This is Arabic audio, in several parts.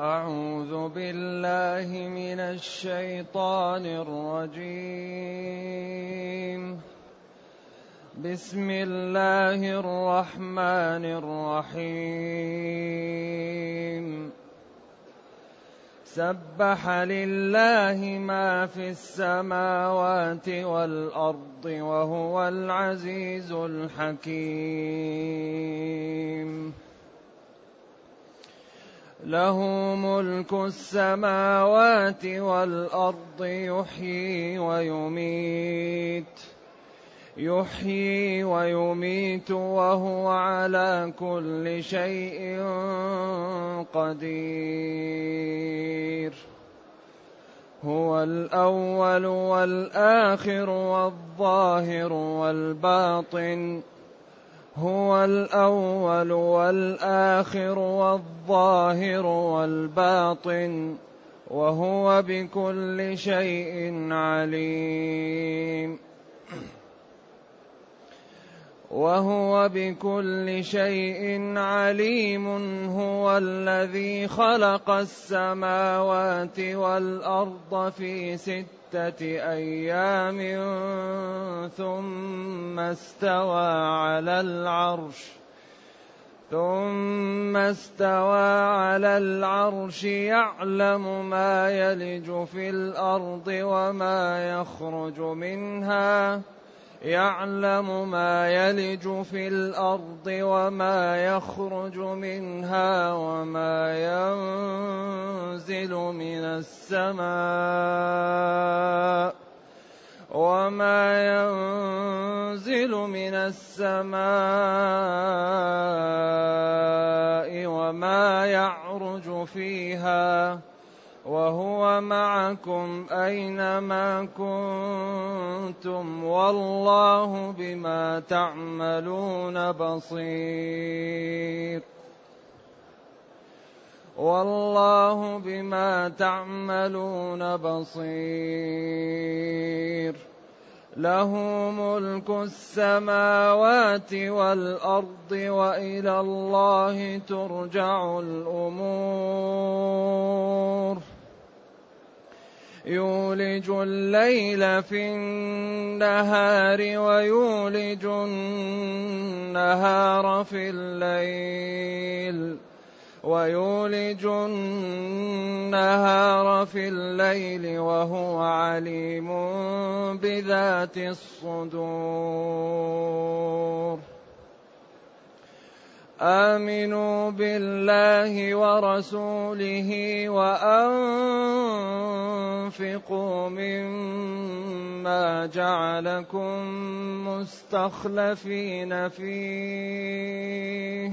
أعوذ بالله من الشيطان الرجيم. بسم الله الرحمن الرحيم. سبح لله ما في السماوات والأرض وهو العزيز الحكيم. له ملك السماوات والأرض يحيي ويميت. يحيي ويميت وهو على كل شيء قدير. هو الأول والآخر والظاهر والباطن. هو الأول والآخر والظاهر والباطن وهو بكل شيء عليم. وهو بكل شيء عليم هو الذي خلق السماوات والأرض في سته أيام ثم استوى على العرش ثم استوى على العرش يعلم ما يلج في الأرض وما يخرج منها. يعلم ما يلج في الأرض وما يخرج منها وما ينزل من السماء وما ينزل من السماء وما يعرج فيها وهو معكم أينما كنتم والله بما تعملون بصير. والله بما تعملون بصير. له ملك السماوات والأرض وإلى الله ترجع الأمور. يولج الليل في النهار ويولج النهار في الليل. ويولج النهار في الليل وهو عليم بذات الصدور. آمنوا بالله ورسوله وأنفقوا مما جعلكم مستخلفين فيه.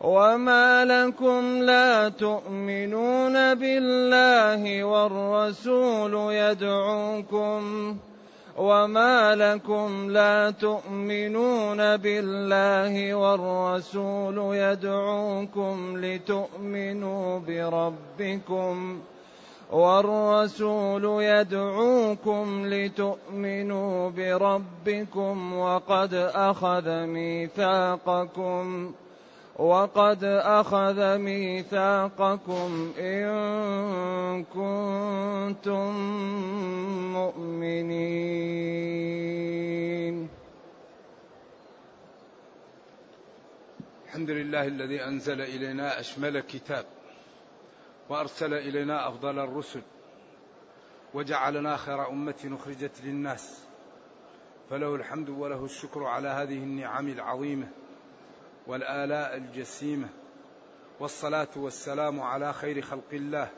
وما لكم لا تؤمنون بالله والرسول يدعوكم وما لكم لا تؤمنون بالله والرسول يدعوكم لتؤمنوا بربكم والرسول يدعوكم لتؤمنوا بربكم وقد اخذ ميثاقكم وقد أخذ ميثاقكم إن كنتم مؤمنين. الحمد لله الذي أنزل إلينا أشمل كتاب وأرسل إلينا أفضل الرسل وجعلنا خير أمة أخرجت للناس. فله الحمد وله الشكر على هذه النعم العظيمة. والآلاء الجسيمة والصلاة والسلام على خير خلق الله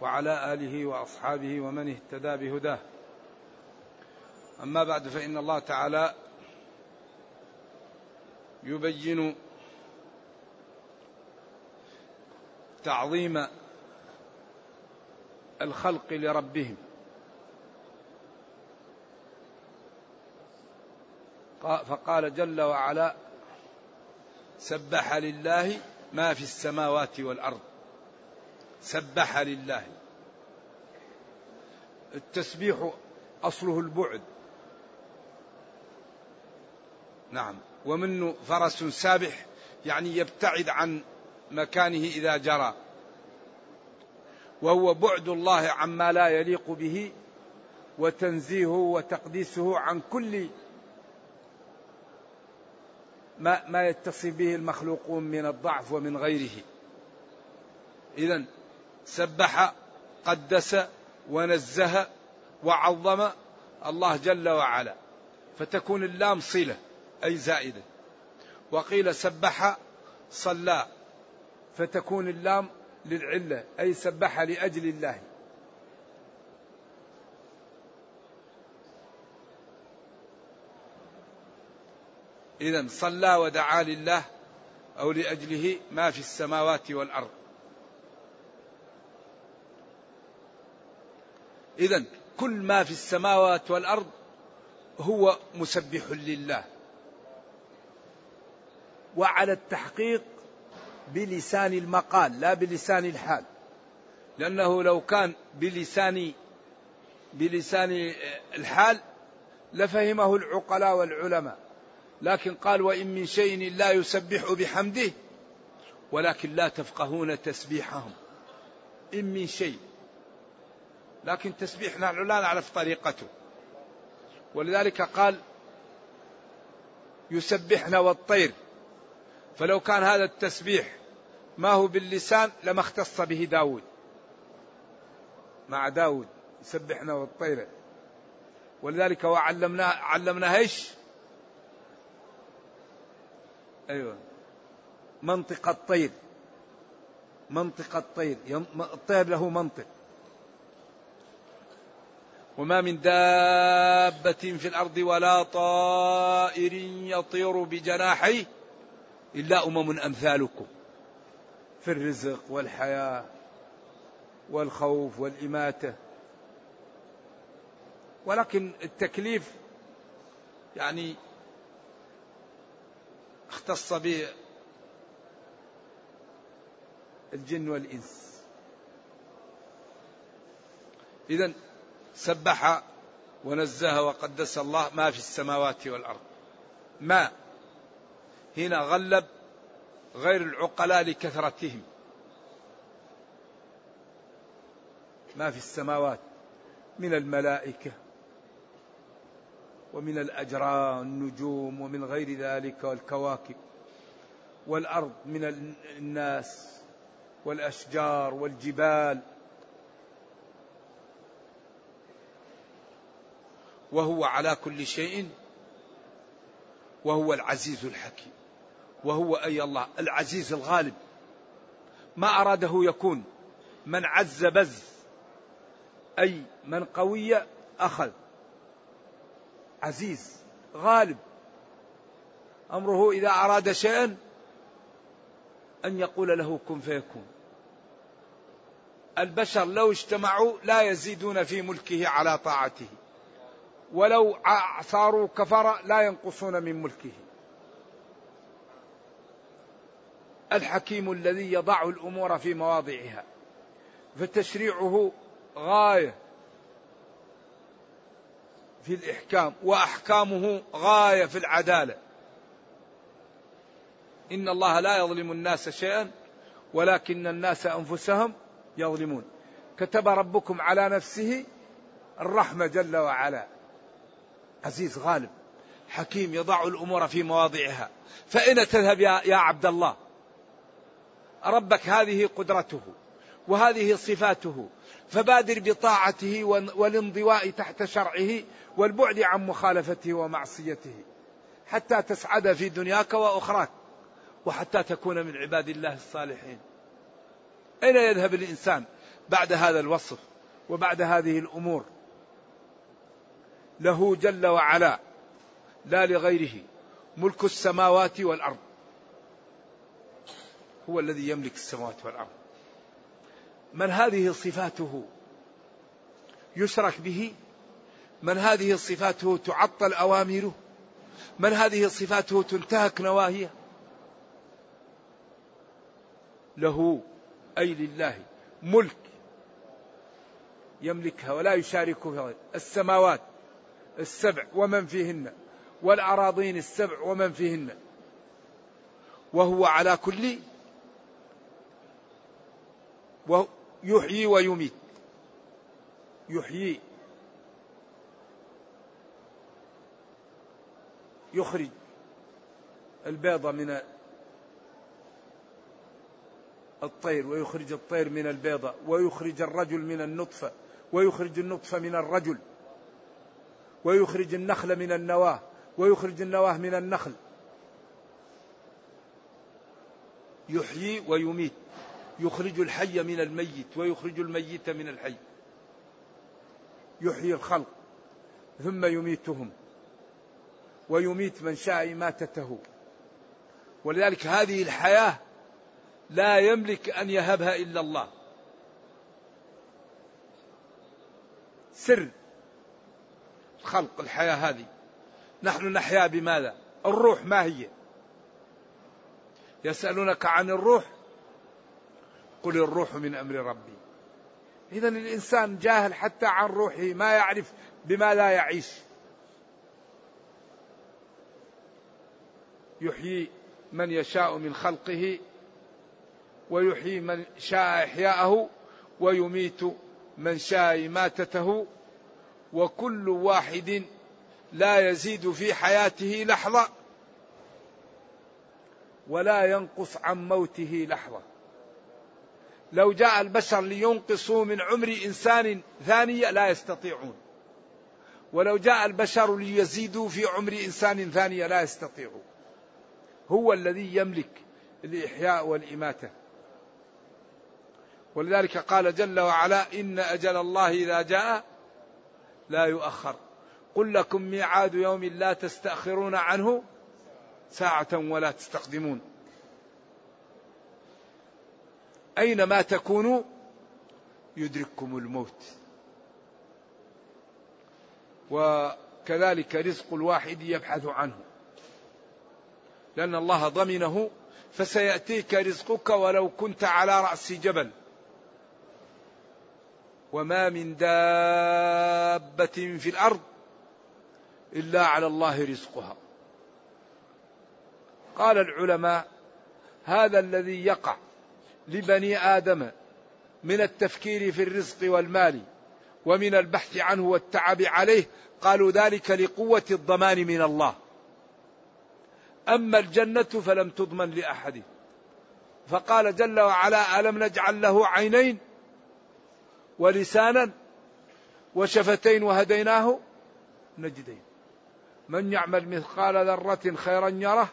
وعلى آله وأصحابه ومن اهتدى بهداه. أما بعد فإن الله تعالى يبين تعظيم الخلق لربهم. فقال جل وعلا سبح لله ما في السماوات والأرض. سبح لله. التسبيح أصله البعد. نعم. ومنه فرس سابح يعني يبتعد عن مكانه إذا جرى. وهو بعد الله عما لا يليق به وتنزيهه وتقديسه عن كل ما ما يتصف به المخلوقون من الضعف ومن غيره. إذا سبح قدس ونزه وعظم الله جل وعلا. فتكون اللام صلة أي زائدة. وقيل سبح صلى. فتكون اللام للعلة أي سبح لأجل الله. إذا صلى ودعا لله أو لأجله ما في السماوات والأرض. إذا كل ما في السماوات والأرض هو مسبح لله. وعلى التحقيق بلسان المقال لا بلسان الحال. لأنه لو كان بلسان بلسان الحال لفهمه العقلاء والعلماء. لكن قال وإن من شيء لا يسبح بحمده ولكن لا تفقهون تسبيحهم. إن من شيء. لكن تسبيحنا لا نعرف طريقته. ولذلك قال يسبحنا والطير. فلو كان هذا التسبيح ما هو باللسان لما اختص به داود. مع داود. يسبحنا والطير. ولذلك وعلمناه علمناه إيش؟ أيوه. منطق الطير. منطق الطير. الطير له منطق. وما من دابة في الأرض ولا طائر يطير بجناحيه إلا أمم أمثالكم في الرزق والحياة والخوف والإماتة. ولكن التكليف يعني اختص به الجن والإنس. إذا سبح ونزه وقدس الله ما في السماوات والأرض. ما. هنا غلب غير العقلاء لكثرتهم. ما في السماوات. من الملائكة. ومن الأجران النجوم ومن غير ذلك والكواكب والأرض من الناس والأشجار والجبال. وهو على كل شيء وهو العزيز الحكيم. وهو أي الله العزيز الغالب. ما أراده يكون. من عز بز أي من قوي أخذ. عزيز غالب. أمره إذا أراد شيئا أن يقول له كن فيكون. البشر لو اجتمعوا لا يزيدون في ملكه على طاعته. ولو صاروا كفر لا ينقصون من ملكه. الحكيم الذي يضع الأمور في مواضعها. فتشريعه غاية. في الإحكام وأحكامه غاية في العدالة. إن الله لا يظلم الناس شيئا ولكن الناس أنفسهم يظلمون. كتب ربكم على نفسه الرحمة جل وعلا. عزيز غالب حكيم يضع الأمور في مواضعها. فاين تذهب يا, يا عبد الله ربك هذه قدرته. وهذه صفاته فبادر بطاعته والانضواء تحت شرعه والبعد عن مخالفته ومعصيته حتى تسعد في دنياك وأخراك وحتى تكون من عباد الله الصالحين. أين يذهب الإنسان بعد هذا الوصف وبعد هذه الأمور؟ له جل وعلا لا لغيره ملك السماوات والأرض هو الذي يملك السماوات والأرض. من هذه صفاته يشرك به؟ من هذه صفاته تعطل أوامره؟ من هذه صفاته تنتهك نواهيه؟ له أي لله ملك يملكها ولا يشارك فيها السماوات السبع ومن فيهن والأراضين السبع ومن فيهن وهو على كل يحيي ويميت. يحيي. يخرج البيضة من الطير ويخرج الطير من البيضة ويخرج الرجل من النطفة ويخرج النطفة من الرجل ويخرج النخل من النواة ويخرج النواة من النخل. يحيي ويميت. يخرج الحي من الميت ويخرج الميت من الحي. يحيي الخلق ثم يميتهم ويميت من شاء إماتته ولذلك هذه الحياة لا يملك أن يهبها إلا الله. سر خلق الحياة هذه. نحن نحيا بماذا؟ الروح ما هي؟ يسألونك عن الروح قل الروح من أمر ربي. إذا الإنسان جاهل حتى عن روحه ما يعرف بما لا يعيش. يحيي من يشاء من خلقه ويحيي من شاء إحياءه ويميت من شاء إماتته وكل واحد لا يزيد في حياته لحظة ولا ينقص عن موته لحظة. لو جاء البشر لينقصوا من عمر إنسان ثانية لا يستطيعون. ولو جاء البشر ليزيدوا في عمر إنسان ثانية لا يستطيعون. هو الذي يملك الإحياء والإماتة. ولذلك قال جل وعلا إن أجل الله إذا جاء لا يؤخر. قل لكم ميعاد يوم لا تستأخرون عنه ساعة ولا تستقدمون. أينما تكونوا يدرككم الموت. وكذلك رزق الواحد يبحث عنه. لأن الله ضمنه فسيأتيك رزقك ولو كنت على رأس جبل. وما من دابة في الأرض إلا على الله رزقها. قال العلماء هذا الذي يقع لبني آدم من التفكير في الرزق والمال ومن البحث عنه والتعب عليه قالوا ذلك لقوة الضمان من الله. أما الجنة فلم تضمن لأحد. فقال جل وعلا ألم نجعل له عينين ولسانا وشفتين وهديناه؟ نجدين. من يعمل مثقال ذرة خيرا يره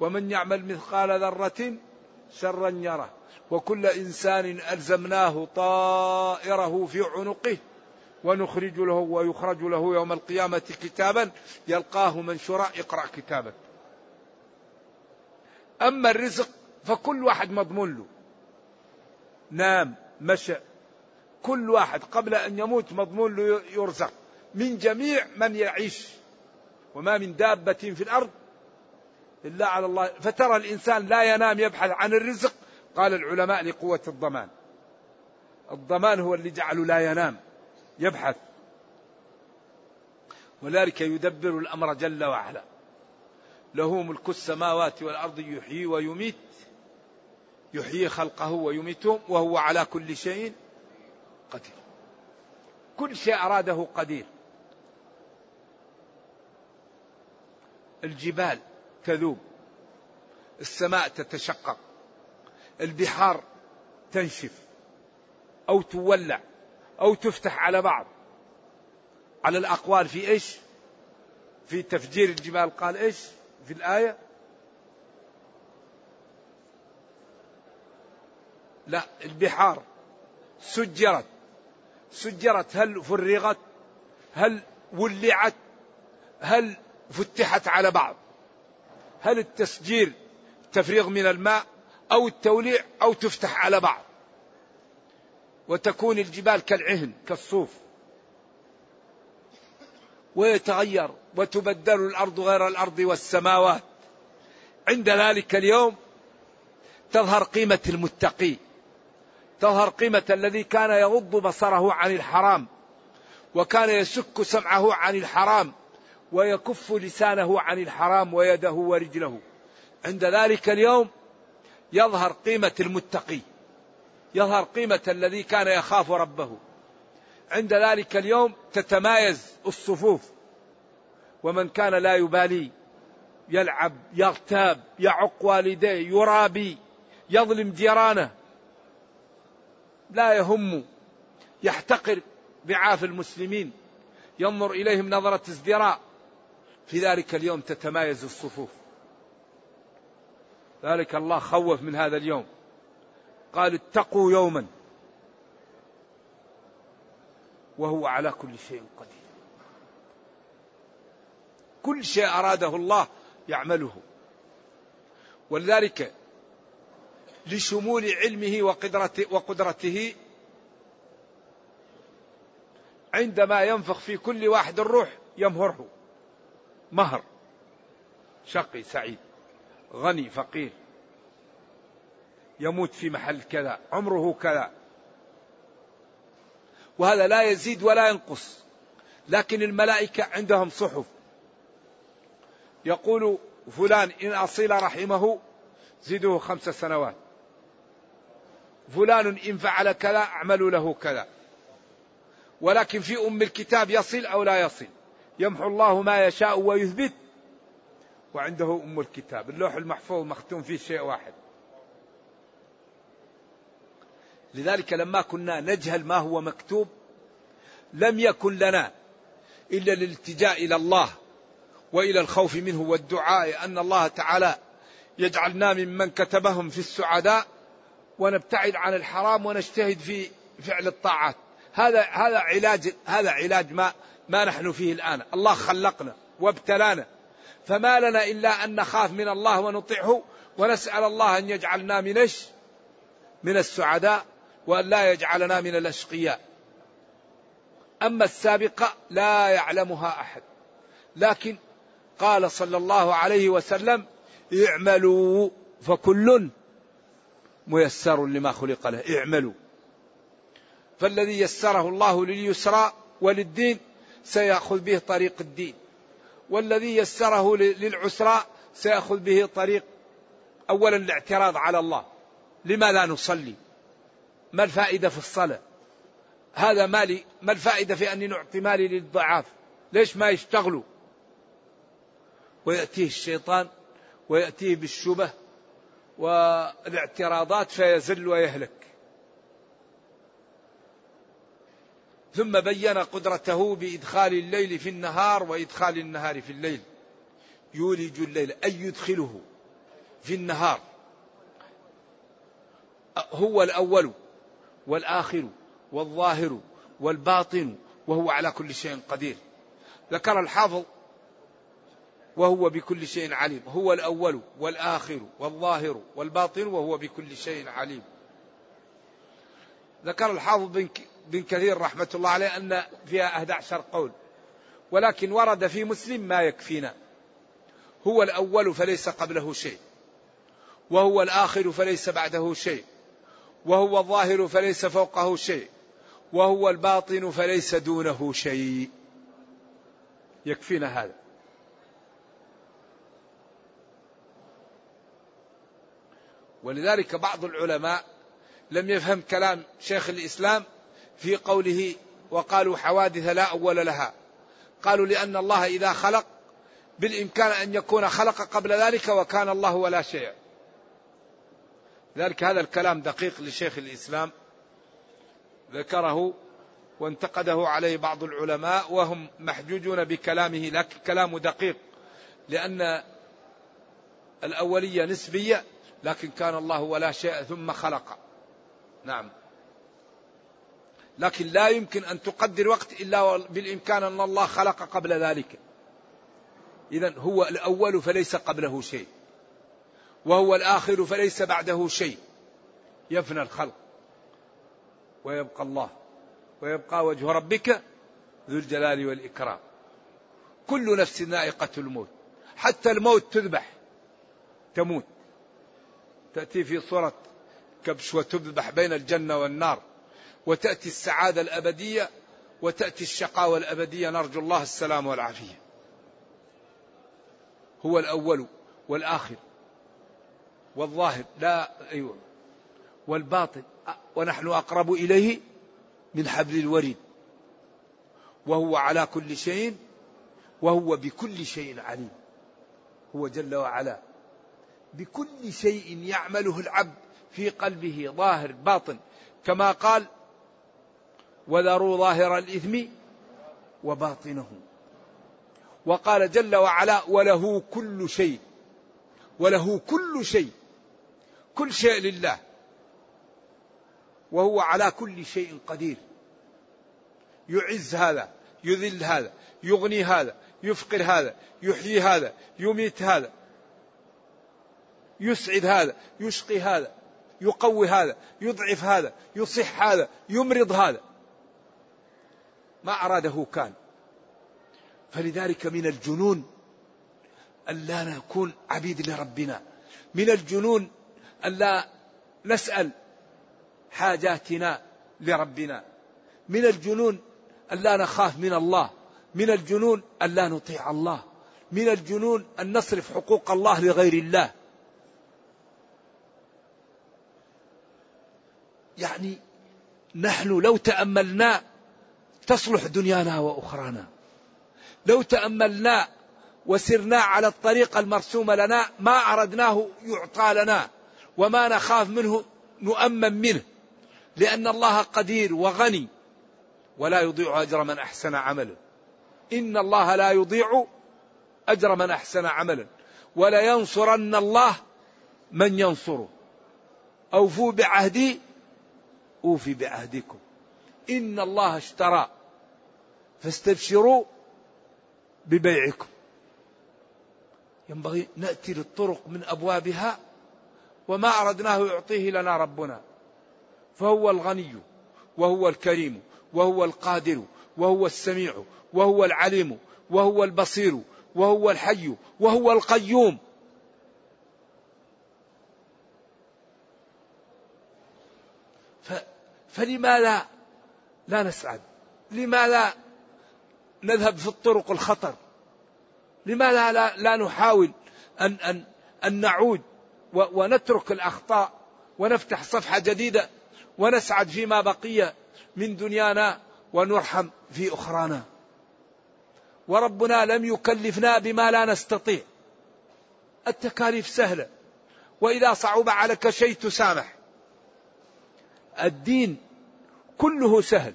ومن يعمل مثقال ذرة شرا يره. وكل إنسان ألزمناه طائره في عنقه ونخرج له ويخرج له يوم القيامة كتابا يلقاه منشورا اقرأ كتابك أما الرزق فكل واحد مضمون له. نام مشى كل واحد قبل أن يموت مضمون له يرزق من جميع من يعيش. وما من دابة في الأرض إلا على الله. فترى الإنسان لا ينام يبحث عن الرزق. قال العلماء لقوة الضمان. الضمان هو اللي جعله لا ينام يبحث. ولذلك يدبر الأمر جل وعلا. له ملك السماوات والأرض يحيي ويميت. يحيي خلقه ويميتهم وهو على كل شيء قدير. كل شيء أراده قدير. الجبال. تذوب. السماء تتشقق. البحار تنشف. أو تولع. أو تفتح على بعض. على الأقوال في إيش؟ في تفجير الجبال. قال إيش؟ في الآية. لا البحار سجرت. سجرت. هل فرغت؟ هل ولعت؟ هل فتحت على بعض؟ هل التسجير تفريغ من الماء أو التوليع أو تفتح على بعض؟ وتكون الجبال كالعهن كالصوف. ويتغير وتبدل الأرض غير الأرض والسماوات. عند ذلك اليوم تظهر قيمة المتقي. تظهر قيمة الذي كان يغض بصره عن الحرام وكان يسك سمعه عن الحرام. ويكف لسانه عن الحرام ويده ورجله. عند ذلك اليوم يظهر قيمة المتقي. يظهر قيمة الذي كان يخاف ربه. عند ذلك اليوم تتمايز الصفوف. ومن كان لا يبالي يلعب يغتاب يعق والديه يرابي يظلم جيرانه لا يهم يحتقر بعاف المسلمين ينظر إليهم نظرة ازدراء. في ذلك اليوم تتمايز الصفوف. ذلك الله خوف من هذا اليوم. قال اتقوا يوما. وهو على كل شيء قدير. كل شيء أراده الله يعمله. ولذلك لشمول علمه وقدرته, وقدرته عندما ينفخ في كل واحد الروح يمهره. مهر شقي سعيد غني فقير يموت في محل كذا عمره كذا. وهذا لا يزيد ولا ينقص لكن الملائكة عندهم صحف. يقول فلان إن أصيل رحمه زدوه خمس سنوات. فلان إن فعل كذا اعملوا له كذا. ولكن في أم الكتاب يصل أو لا يصل؟ يمحو الله ما يشاء ويثبت. وعنده أم الكتاب اللوح المحفوظ مختوم فيه شيء واحد. لذلك لما كنا نجهل ما هو مكتوب لم يكن لنا إلا الالتجاء إلى الله وإلى الخوف منه والدعاء أن الله تعالى يجعلنا ممن كتبهم في السعداء ونبتعد عن الحرام ونجتهد في فعل الطاعات. هذا هذا علاج هذا علاج ما ما نحن فيه الآن. الله خلقنا وابتلانا. فما لنا إلا أن نخاف من الله ونطيعه ونسأل الله أن يجعلنا من إيش؟ من السعداء وأن لا يجعلنا من الأشقياء. أما السابقة لا يعلمها أحد. لكن قال صلى الله عليه وسلم اعملوا فكل ميسر لما خلق له. اعملوا. فالذي يسره الله لليسرى وللدين سيأخذ به طريق الدين. والذي يسره للعسرى سيأخذ به طريق أولا الاعتراض على الله. لما لا نصلي؟ ما الفائدة في الصلاة؟ هذا مالي ما الفائدة في أني نعطي مالي للضعاف؟ ليش ما يشتغلوا؟ ويأتيه الشيطان ويأتيه بالشبه والاعتراضات فيزل ويهلك. ثم بين قدرته بإدخال الليل في النهار وإدخال النهار في الليل. يولج الليل أي يدخله في النهار. هو الأول والآخر والظاهر والباطن وهو على كل شيء قدير. ذكر الحافظ وهو بكل شيء عليم. هو الأول والآخر والظاهر والباطن وهو بكل شيء عليم. ذكر الحافظ بن, بن كثير رحمة الله عليه أن فيها 11 قول. ولكن ورد في مسلم ما يكفينا. هو الأول فليس قبله شيء. وهو الآخر فليس بعده شيء. وهو الظاهر فليس فوقه شيء. وهو الباطن فليس دونه شيء. يكفينا هذا. ولذلك بعض العلماء لم يفهم كلام شيخ الإسلام في قوله وقالوا حوادث لا أول لها. قالوا لأن الله إذا خلق بالإمكان أن يكون خلق قبل ذلك وكان الله ولا شيء. ذلك هذا الكلام دقيق لشيخ الإسلام. ذكره وانتقده عليه بعض العلماء وهم محجوجون بكلامه لكن كلامه دقيق. لأن الأولية نسبية لكن كان الله ولا شيء ثم خلق. نعم. لكن لا يمكن أن تقدر وقت إلا بالإمكان أن الله خلق قبل ذلك. إذا هو الأول فليس قبله شيء. وهو الآخر فليس بعده شيء. يفنى الخلق. ويبقى الله. ويبقى وجه ربك ذو الجلال والإكرام. كل نفس ذائقة الموت. حتى الموت تذبح. تموت. تأتي في صورة كبش وتذبح بين الجنة والنار. وتأتي السعادة الأبدية وتأتي الشقاوة الأبدية. نرجو الله السلام والعافية. هو الأول والآخر والظاهر. لا أيوه. والباطن. ونحن أقرب إليه من حبل الوريد. وهو على كل شيء وهو بكل شيء عليم. هو جل وعلا. بكل شيء يعمله العبد في قلبه ظاهر باطن. كما قال وذروا ظاهر الإثم وباطنه. وقال جل وعلا وله كل شيء وله كل شيء كل شيء لله. وهو على كل شيء قدير. يعز هذا يذل هذا يغني هذا يفقر هذا يحيي هذا يميت هذا يسعد هذا يشقي هذا يقوي هذا يضعف هذا يصح هذا يمرض هذا. ما أراده كان. فلذلك من الجنون أن لا نكون عبيد لربنا. من الجنون أن لا نسأل حاجاتنا لربنا. من الجنون أن لا نخاف من الله. من الجنون أن لا نطيع الله. من الجنون أن نصرف حقوق الله لغير الله. يعني نحن لو تأملنا تصلح دنيانا وأخرانا. لو تأملنا وسرنا على الطريق المرسوم لنا ما أردناه يعطى لنا وما نخاف منه نؤمن منه. لأن الله قدير وغني ولا يضيع أجر من أحسن عملا إن الله لا يضيع أجر من أحسن عملا ولينصرن الله من ينصره. أوفوا بعهدي أوفي بعهدكم. إن الله اشترى. فاستبشروا ببيعكم. ينبغي نأتي للطرق من أبوابها وما أردناه يعطيه لنا ربنا. فهو الغني وهو الكريم وهو القادر وهو السميع وهو العليم وهو البصير وهو الحي وهو القيوم. ف فلماذا لا نسعد. لماذا نذهب في الطرق الخطر؟ لماذا لا, لا نحاول أن, أن, أن نعود ونترك الأخطاء ونفتح صفحة جديدة ونسعد فيما بقي من دنيانا ونرحم في أخرانا؟ وربنا لم يكلفنا بما لا نستطيع. التكاليف سهلة. وإذا صعب عليك شيء تسامح. الدين كله سهل.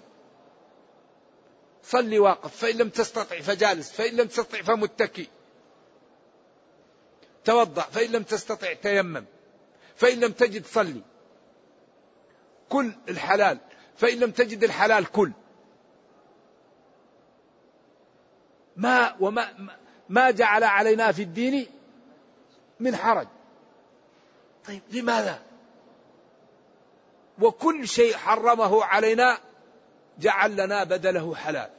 صلي واقف فإن لم تستطع فجالس فإن لم تستطع فمتكي توضأ فإن لم تستطع تيمم فإن لم تجد صلي. كل الحلال فإن لم تجد الحلال كل. ما وما ما جعل علينا في الدين من حرج. طيب. لماذا؟ وكل شيء حرمه علينا جعل لنا بدله حلال.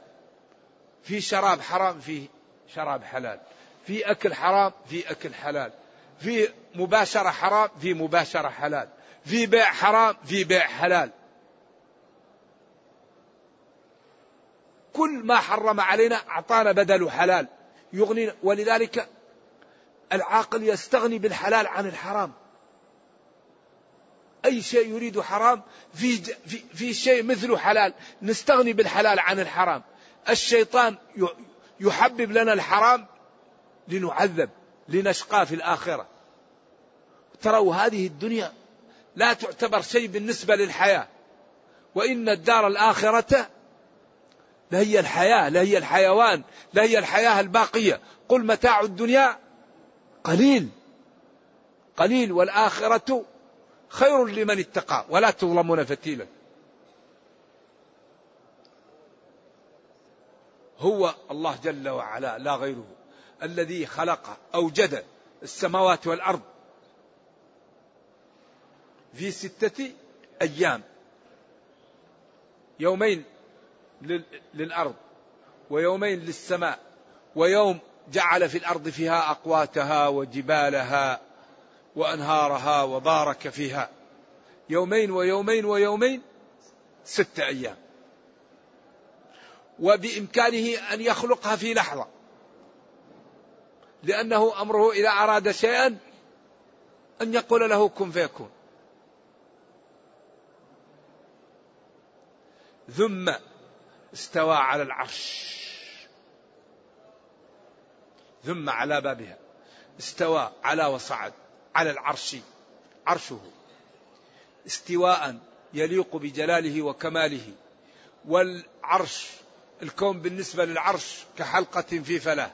في شراب حرام فيه شراب حلال. في أكل حرام في أكل حلال. في مباشرة حرام في مباشرة حلال. في بيع حرام في بيع حلال. كل ما حرم علينا أعطانا بدل حلال. يغنينا ولذلك العاقل يستغني بالحلال عن الحرام. أي شيء يريد حرام في, في, في شيء مثله حلال نستغني بالحلال عن الحرام. الشيطان يحبب لنا الحرام لنعذب لنشقى في الآخرة. تروا هذه الدنيا لا تعتبر شيء بالنسبة للحياة. وإن الدار الآخرة لهي الحياة لهي الحيوان لهي الحياة الباقية. قل متاع الدنيا قليل. قليل والآخرة خير لمن اتقى ولا تظلمون فتيلا. هو الله جل وعلا لا غيره الذي خلق أوجد السماوات والأرض في ستة أيام. يومين للأرض ويومين للسماء ويوم جعل في الأرض فيها أقواتها وجبالها وأنهارها وبارك فيها. يومين ويومين ويومين ستة أيام. وبإمكانه أن يخلقها في لحظة. لأنه أمره إذا أراد شيئا أن يقول له كن فيكون. ثم استوى على العرش. ثم على بابها. استوى على وصعد. على العرش عرشه استواء يليق بجلاله وكماله. والعرش الكون بالنسبة للعرش كحلقة في فلاة.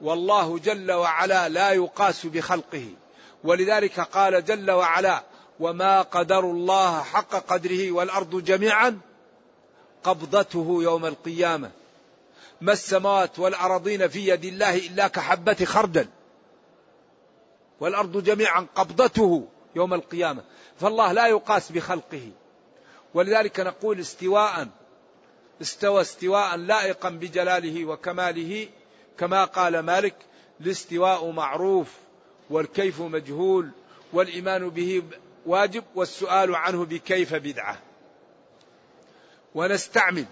والله جل وعلا لا يقاس بخلقه. ولذلك قال جل وعلا وما قدر الله حق قدره والأرض جميعا قبضته يوم القيامة. ما السماوات والأراضين في يد الله إلا كحبة خردل. والأرض جميعا قبضته يوم القيامة. فالله لا يقاس بخلقه. ولذلك نقول استواء استوى استواء لائقا بجلاله وكماله. كما قال مالك الاستواء معروف والكيف مجهول والإيمان به واجب والسؤال عنه بكيف بدعة. ونستعمل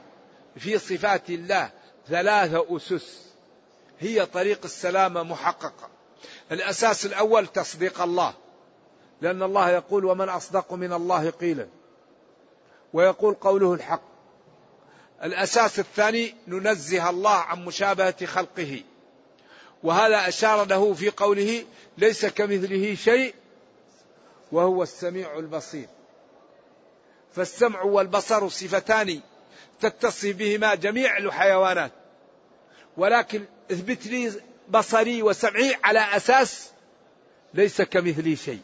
في صفات الله ثلاثة أسس. هي طريق السلامة محققة. الأساس الأول تصديق الله. لأن الله يقول ومن أصدق من الله قيلا. ويقول قوله الحق. الأساس الثاني ننزه الله عن مشابهة خلقه. وهذا أشار له في قوله ليس كمثله شيء وهو السميع البصير. فالسمع والبصر صفتان تتصف بهما جميع الحيوانات. ولكن اثبت لي بصري وسمعي على أساس ليس كمثلي شيء.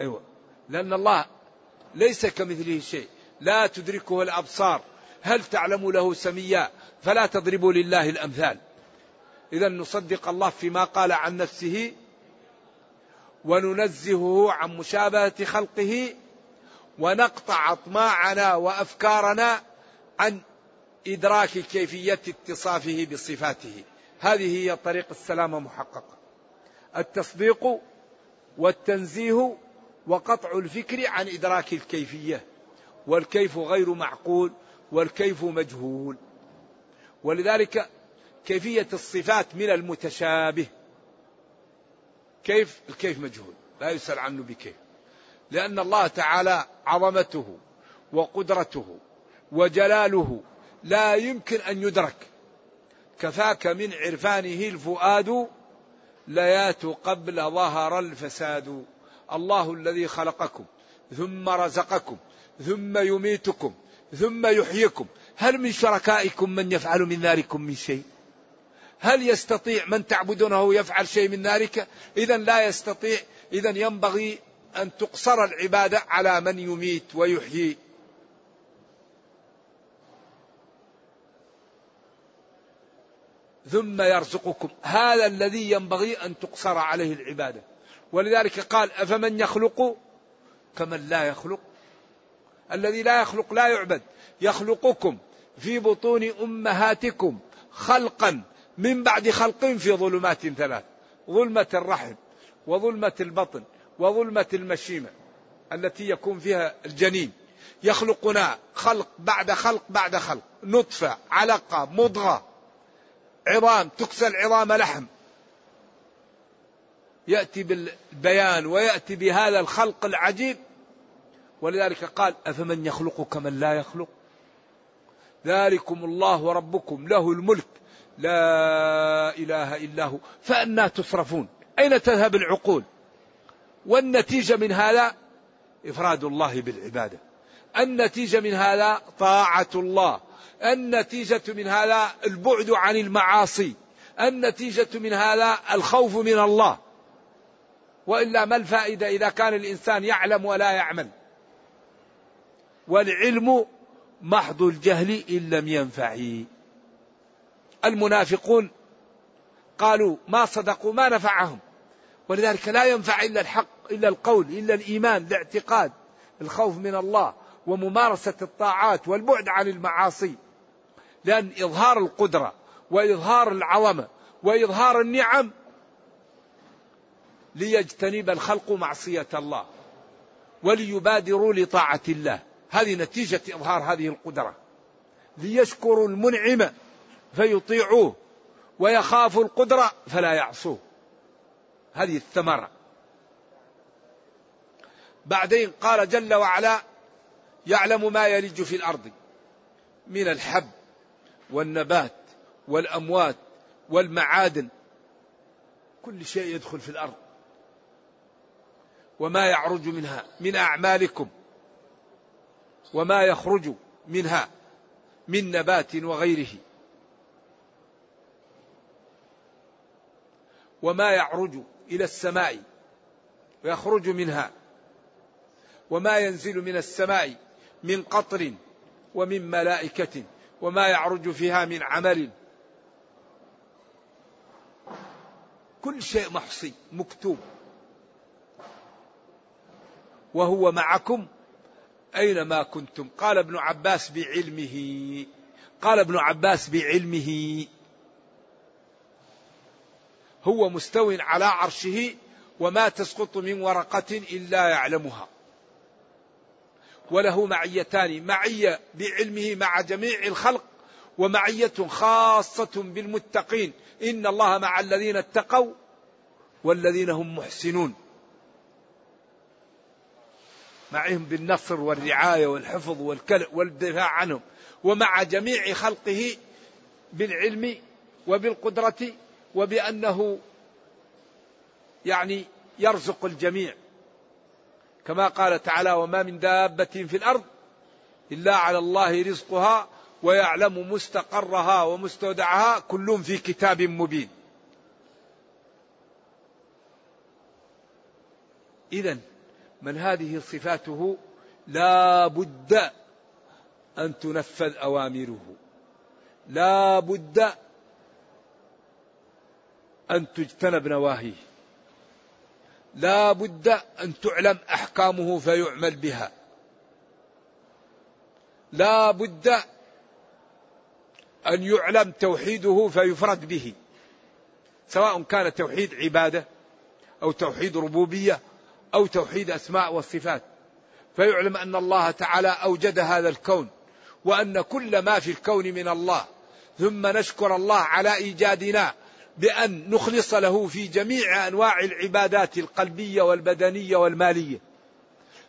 أيوة. لأن الله ليس كمثله شيء. لا تدركه الأبصار. هل تعلم له سميا؟ فلا تضربوا لله الأمثال. إذا نصدق الله فيما قال عن نفسه وننزهه عن مشابهة خلقه ونقطع أطماعنا وأفكارنا عن إدراك كيفية اتصافه بصفاته. هذه هي طريق السلامة محققة التصديق والتنزيه وقطع الفكر عن إدراك الكيفية. والكيف غير معقول والكيف مجهول. ولذلك كيفية الصفات من المتشابه. كيف؟ الكيف مجهول. لا يسأل عنه بكيف. لأن الله تعالى عظمته وقدرته وجلاله لا يمكن أن يدرك. كفاك من عرفانه الفؤاد ليات قبل ظهر الفساد. الله الذي خلقكم ثم رزقكم ثم يميتكم ثم يحييكم. هل من شركائكم من يفعل من ذلكم من شيء؟ هل يستطيع من تعبدونه يفعل شيء من ذلك؟ إذا لا يستطيع. إذا ينبغي أن تقصر العبادة على من يميت ويحيي. ثم يرزقكم. هذا الذي ينبغي أن تقصر عليه العبادة. ولذلك قال أفمن يخلق؟ كمن لا يخلق. الذي لا يخلق لا يعبد. يخلقكم في بطون أمهاتكم خلقا من بعد خلق في ظلمات ثلاث. ظلمة الرحم وظلمة البطن وظلمة المشيمة التي يكون فيها الجنين. يخلقنا خلق بعد خلق بعد خلق. نطفة علقة مضغة. عظام تكسى العظام لحم. يأتي بالبيان ويأتي بهذا الخلق العجيب. ولذلك قال أفمن يخلق كمن لا يخلق؟ ذلكم الله ربكم له الملك. لا إله إلا هو. فأنا تصرفون. أين تذهب العقول؟ والنتيجة من هذا إفراد الله بالعبادة. النتيجة من هذا طاعة الله. النتيجة من هذا البعد عن المعاصي. النتيجة من هذا الخوف من الله. وإلا ما الفائدة إذا كان الإنسان يعلم ولا يعمل؟ والعلم محض الجهل إن لم ينفع المنافقون قالوا ما صدقوا ما نفعهم. ولذلك لا ينفع إلا الحق إلا القول إلا الإيمان الاعتقاد الخوف من الله. وممارسة الطاعات والبعد عن المعاصي. لأن إظهار القدرة وإظهار العظمة وإظهار النعم ليجتنب الخلق معصية الله وليبادروا لطاعة الله. هذه نتيجة إظهار هذه القدرة. ليشكروا المنعم فيطيعوه ويخافوا القدرة فلا يعصوه. هذه الثمرة. بعدين قال جل وعلا يعلم ما يلج في الأرض من الحب والنبات والأموات والمعادن. كل شيء يدخل في الأرض. وما يعرج منها من أعمالكم. وما يخرج منها من نبات وغيره. وما يعرج إلى السماء. ويخرج منها. وما ينزل من السماء. من قطر ومن ملائكة وما يعرج فيها من عمل. كل شيء محصي مكتوب. وهو معكم أينما كنتم. قال ابن عباس بعلمه. قال ابن عباس بعلمه. هو مستو على عرشه وما تسقط من ورقة إلا يعلمها. وله معيتان معية بعلمه مع جميع الخلق ومعية خاصة بالمتقين. إن الله مع الذين اتقوا والذين هم محسنون. معهم بالنصر والرعاية والحفظ والدفاع عنهم. ومع جميع خلقه بالعلم وبالقدرة وبأنه يعني يرزق الجميع. كما قال تعالى وما من دابة في الأرض إلا على الله رزقها ويعلم مستقرها ومستودعها كلهم في كتاب مبين. إذا من هذه صفاته لا بد أن تنفذ أوامره. لا بد أن تجتنب نواهيه. لا بد أن تعلم أحكامه فيعمل بها. لا بد أن يعلم توحيده فيفرد به. سواء كان توحيد عبادة أو توحيد ربوبية أو توحيد أسماء والصفات. فيعلم أن الله تعالى أوجد هذا الكون وأن كل ما في الكون من الله. ثم نشكر الله على إيجادنا. بأن نخلص له في جميع أنواع العبادات القلبية والبدنية والمالية.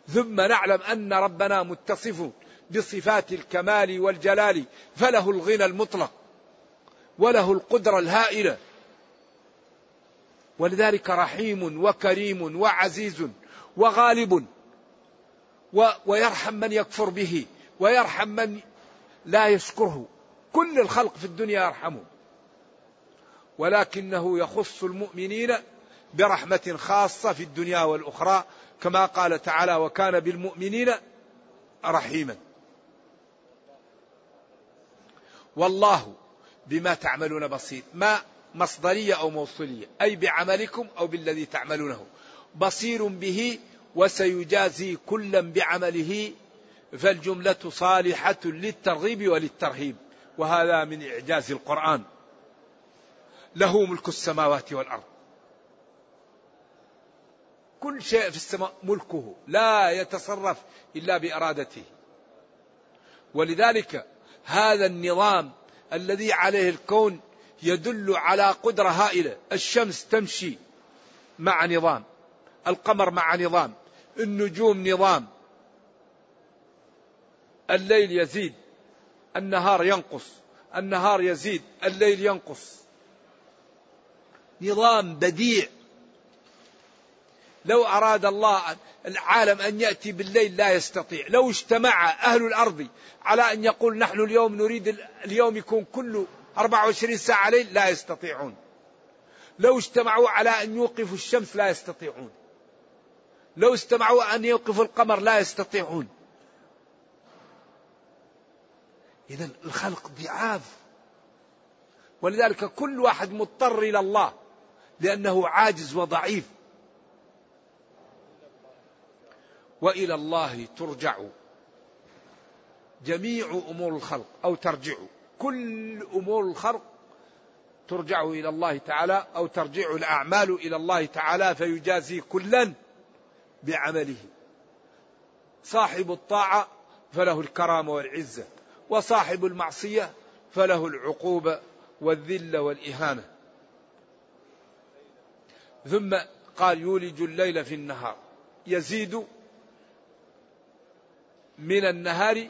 ثم نعلم أن ربنا متصف بصفات الكمال والجلال فله الغنى المطلق وله القدرة الهائلة. ولذلك رحيم وكريم وعزيز وغالب ويرحم من يكفر به ويرحم من لا يشكره. كل الخلق في الدنيا يرحمه. ولكنه يخص المؤمنين برحمة خاصة في الدنيا والأخرى كما قال تعالى وكان بالمؤمنين رحيما. والله بما تعملون بصير ما مصدرية أو موصولية أي بعملكم أو بالذي تعملونه. بصير به وسيجازي كلا بعمله فالجملة صالحة للترغيب وللترهيب وهذا من إعجاز القرآن. له ملك السماوات والأرض. كل شيء في السماء ملكه لا يتصرف إلا بإرادته. ولذلك هذا النظام الذي عليه الكون يدل على قدرة هائلة. الشمس تمشي مع نظام القمر مع نظام النجوم نظام. الليل يزيد النهار ينقص النهار يزيد الليل ينقص. نظام بديع. لو أراد الله العالم أن يأتي بالليل لا يستطيع. لو اجتمع أهل الأرض على أن يقول نحن اليوم نريد اليوم يكون كله 24 ساعة ليل لا يستطيعون. لو اجتمعوا على أن يوقفوا الشمس لا يستطيعون. لو استمعوا أن يوقفوا القمر لا يستطيعون. إذا الخلق ضعاف. ولذلك كل واحد مضطر إلى الله. لأنه عاجز وضعيف. وإلى الله ترجع جميع أمور الخلق أو ترجع. كل أمور الخلق ترجع إلى الله تعالى أو ترجع الأعمال إلى الله تعالى فيجازي كلا بعمله. صاحب الطاعة فله الكرامة والعزة وصاحب المعصية فله العقوبة والذلة والإهانة. ثم قال يولج الليل في النهار. يزيد من النهار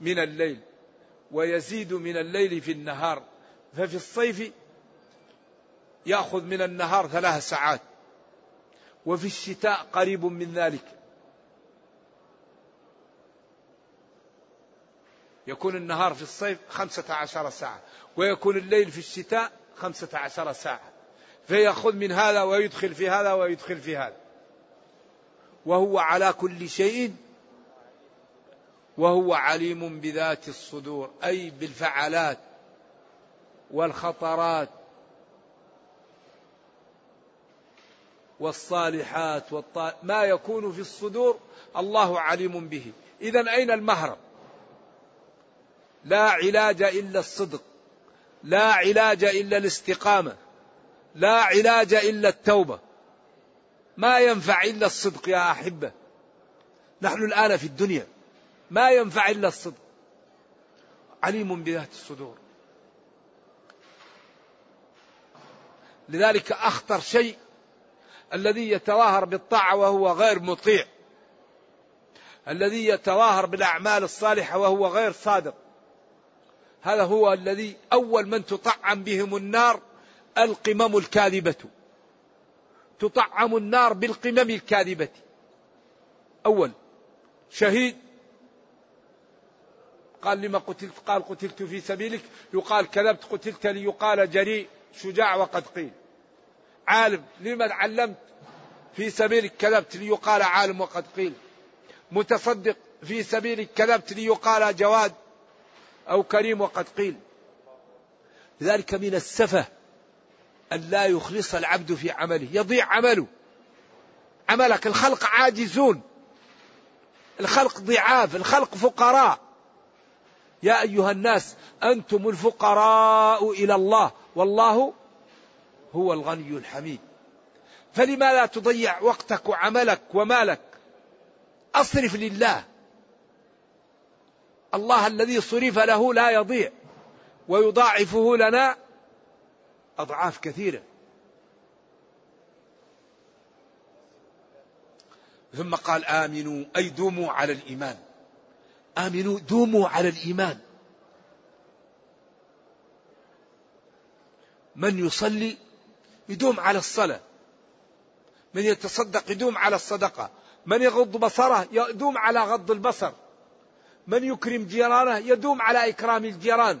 من الليل ويزيد من الليل في النهار. ففي الصيف يأخذ من النهار ثلاث ساعات وفي الشتاء قريب من ذلك. يكون النهار في الصيف خمسة عشر ساعة ويكون الليل في الشتاء خمسة عشر ساعة. فيأخذ من هذا ويدخل في هذا ويدخل في هذا. وهو على كل شيء وهو عليم بذات الصدور أي بالفعلات والخطرات والصالحات والطال... ما يكون في الصدور الله عليم به. إذا أين المهرب؟ لا علاج إلا الصدق لا علاج إلا الاستقامة. لا علاج إلا التوبة. ما ينفع إلا الصدق يا أحبة. نحن الآن في الدنيا. ما ينفع إلا الصدق. عليم بذات الصدور. لذلك أخطر شيء الذي يتظاهر بالطاعة وهو غير مطيع. الذي يتظاهر بالأعمال الصالحة وهو غير صادق. هذا هو الذي أول من تطعم بهم النار القمم الكاذبة. تطعم النار بالقمم الكاذبة. أول شهيد. قال لما قتلت؟ قال قتلت في سبيلك. يقال كذبت قتلت ليقال جريء شجاع وقد قيل. عالم لما علمت؟ في سبيلك كذبت ليقال عالم وقد قيل. متصدق في سبيلك كذبت ليقال جواد أو كريم وقد قيل. لذلك من السفة. أن لا يخلص العبد في عمله. يضيع عمله. عملك. الخلق عاجزون. الخلق ضعاف. الخلق فقراء. يا أيها الناس أنتم الفقراء إلى الله. والله هو الغني الحميد. فلما لا تضيع وقتك وعملك ومالك؟ أصرف لله. الله الذي صرف له لا يضيع. ويضاعفه لنا أضعاف كثيرة. ثم قال آمنوا أي دوموا على الإيمان. آمنوا دوموا على الإيمان. من يصلي يدوم على الصلاة. من يتصدق يدوم على الصدقة. من يغض بصره يدوم على غض البصر. من يكرم جيرانه يدوم على إكرام الجيران.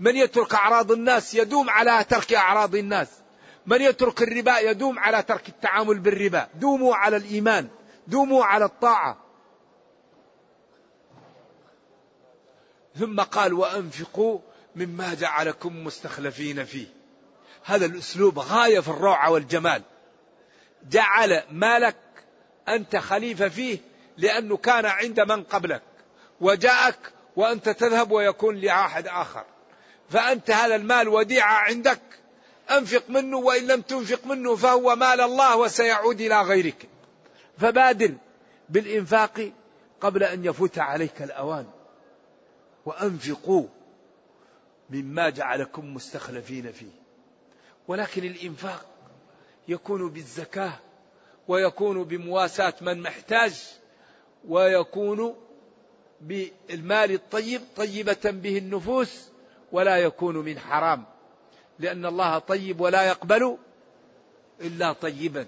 من يترك أعراض الناس يدوم على ترك أعراض الناس. من يترك الربا يدوم على ترك التعامل بالربا. دوموا على الإيمان. دوموا على الطاعة. ثم قال وأنفقوا مما جعلكم مستخلفين فيه. هذا الأسلوب غاية في الروعة والجمال. جعل مالك أنت خليفة فيه لأنه كان عند من قبلك. وجاءك وأنت تذهب ويكون لأحد آخر. فأنت هذا المال وديعة عندك. أنفق منه وإن لم تنفق منه فهو مال الله وسيعود إلى غيرك. فبادر بالإنفاق قبل أن يفوت عليك الأوان. وأنفقوا مما جعلكم مستخلفين فيه. ولكن الإنفاق يكون بالزكاة ويكون بمواساة من محتاج ويكون بالمال الطيب طيبة به النفوس ولا يكون من حرام. لأن الله طيب ولا يقبل إلا طيبا.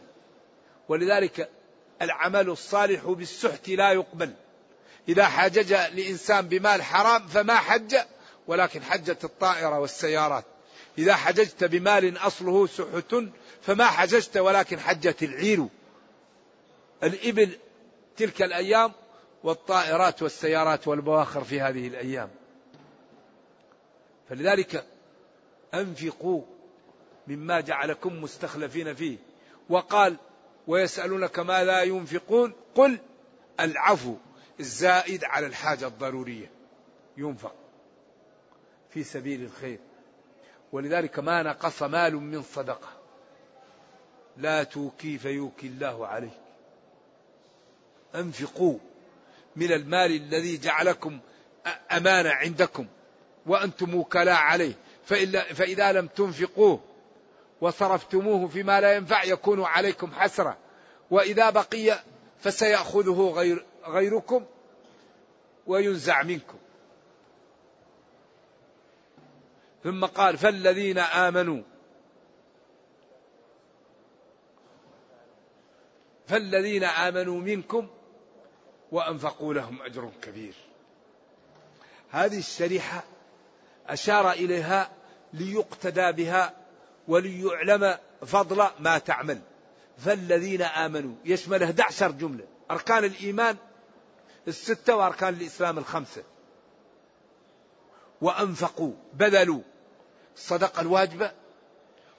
ولذلك العمل الصالح بالسحت لا يقبل. إذا حجج لإنسان بمال حرام فما حج ولكن حجت الطائرة والسيارات. إذا حججت بمال أصله سحت فما حججت ولكن حجت العير. الإبل تلك الأيام والطائرات والسيارات والبواخر في هذه الأيام. فلذلك أنفقوا مما جعلكم مستخلفين فيه. وقال ويسألونك ماذا ينفقون؟ قل العفو الزائد على الحاجة الضرورية. ينفق في سبيل الخير. ولذلك ما نقص مال من صدقة. لا توكي فيوكي الله عليك. أنفقوا من المال الذي جعلكم أمانة عندكم. وأنتم وكلاء عليه فإذا لم تنفقوه وصرفتموه فيما لا ينفع يكون عليكم حسرة. وإذا بقي فسيأخذه غير غيركم وينزع منكم. ثم قال فالذين آمنوا فالذين آمنوا منكم وأنفقوا لهم أجر كبير. هذه الشريحة أشار إليها ليقتدى بها وليعلم فضل ما تعمل. فالذين آمنوا يشمل 11 جملة. أركان الإيمان الستة وأركان الإسلام الخمسة. وأنفقوا بذلوا الصدقة الواجبة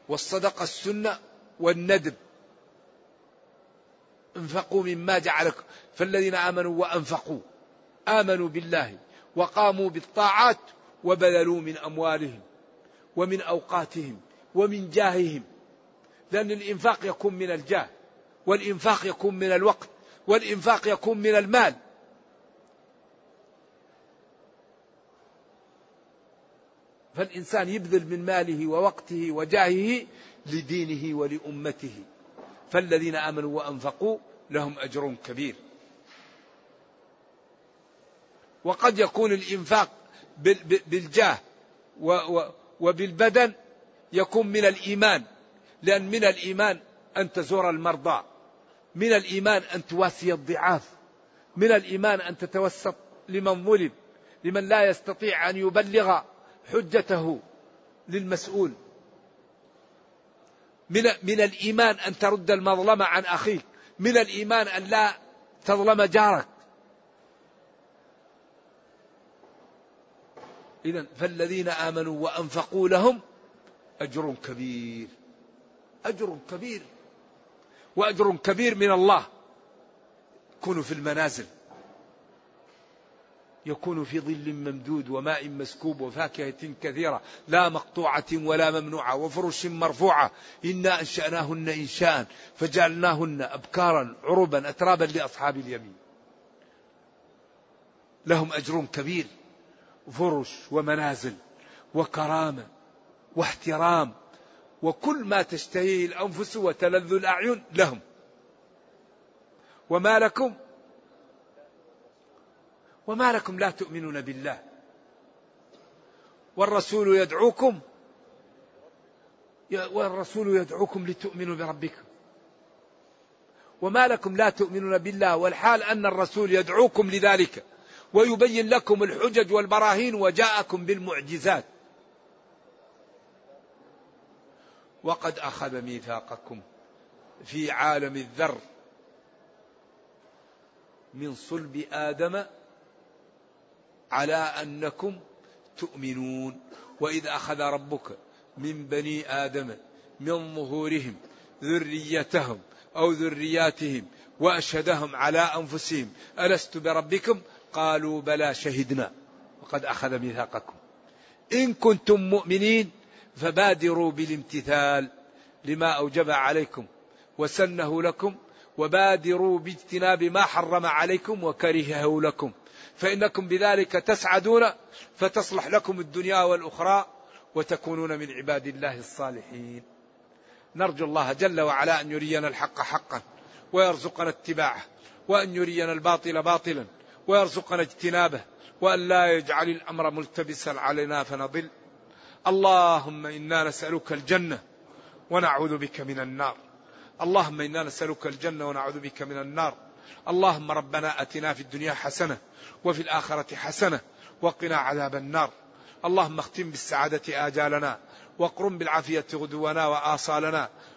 والصدقة السنة والندب. انفقوا مما جعلكم فالذين آمنوا وأنفقوا آمنوا بالله وقاموا بالطاعات وبذلوا من أموالهم ومن أوقاتهم ومن جاههم. لأن الإنفاق يكون من الجاه والإنفاق يكون من الوقت والإنفاق يكون من المال. فالإنسان يبذل من ماله ووقته وجاهه لدينه ولأمته. فالذين آمنوا وأنفقوا لهم أجر كبير. وقد يكون الإنفاق بالجاه وبالبدن يكون من الإيمان. لأن من الإيمان أن تزور المرضى. من الإيمان أن تواسي الضعاف. من الإيمان أن تتوسط لمن ظلم. لمن لا يستطيع أن يبلغ حجته للمسؤول. من من الإيمان أن ترد المظلمه عن أخيك. من الإيمان أن لا تظلم جارك. اذا فالذين آمنوا وأنفقوا لهم أجر كبير. أجر كبير. وأجر كبير من الله. كونوا في المنازل. يكون في ظل ممدود وماء مسكوب وفاكهة كثيرة. لا مقطوعة ولا ممنوعة وفرش مرفوعة. إنا أنشأناهن إنشاء. فجعلناهن أبكارا عربا أترابا لأصحاب اليمين. لهم أجر كبير. فرش ومنازل وكرامة واحترام وكل ما تشتهيه الأنفس وتلذ الأعين لهم. وما لكم؟ وما لكم لا تؤمنون بالله. والرسول يدعوكم والرسول يدعوكم لتؤمنوا بربكم. وما لكم لا تؤمنون بالله والحال أن الرسول يدعوكم لذلك. ويبين لكم الحجج والبراهين وجاءكم بالمعجزات. وقد أخذ ميثاقكم في عالم الذر من صلب آدم على أنكم تؤمنون. وإذ أخذ ربك من بني آدم من ظهورهم ذريتهم أو ذرياتهم وأشهدهم على أنفسهم. ألست بربكم؟ قالوا بلى شهدنا وقد أخذ ميثاقكم. إن كنتم مؤمنين فبادروا بالامتثال لما أوجب عليكم وسنه لكم وبادروا باجتناب ما حرم عليكم وكرهه لكم. فإنكم بذلك تسعدون فتصلح لكم الدنيا والأخرى وتكونون من عباد الله الصالحين. نرجو الله جل وعلا أن يرينا الحق حقا ويرزقنا اتباعه وأن يرينا الباطل باطلا. ويرزقنا اجتنابه وأن لا يجعل الأمر ملتبسا علينا فنضل. اللهم إنا نسألك الجنة ونعوذ بك من النار. اللهم إنا نسألك الجنة ونعوذ بك من النار. اللهم ربنا أتنا في الدنيا حسنة وفي الآخرة حسنة وقنا عذاب النار. اللهم اختم بالسعادة آجالنا واقرم بالعافية غدونا وآصالنا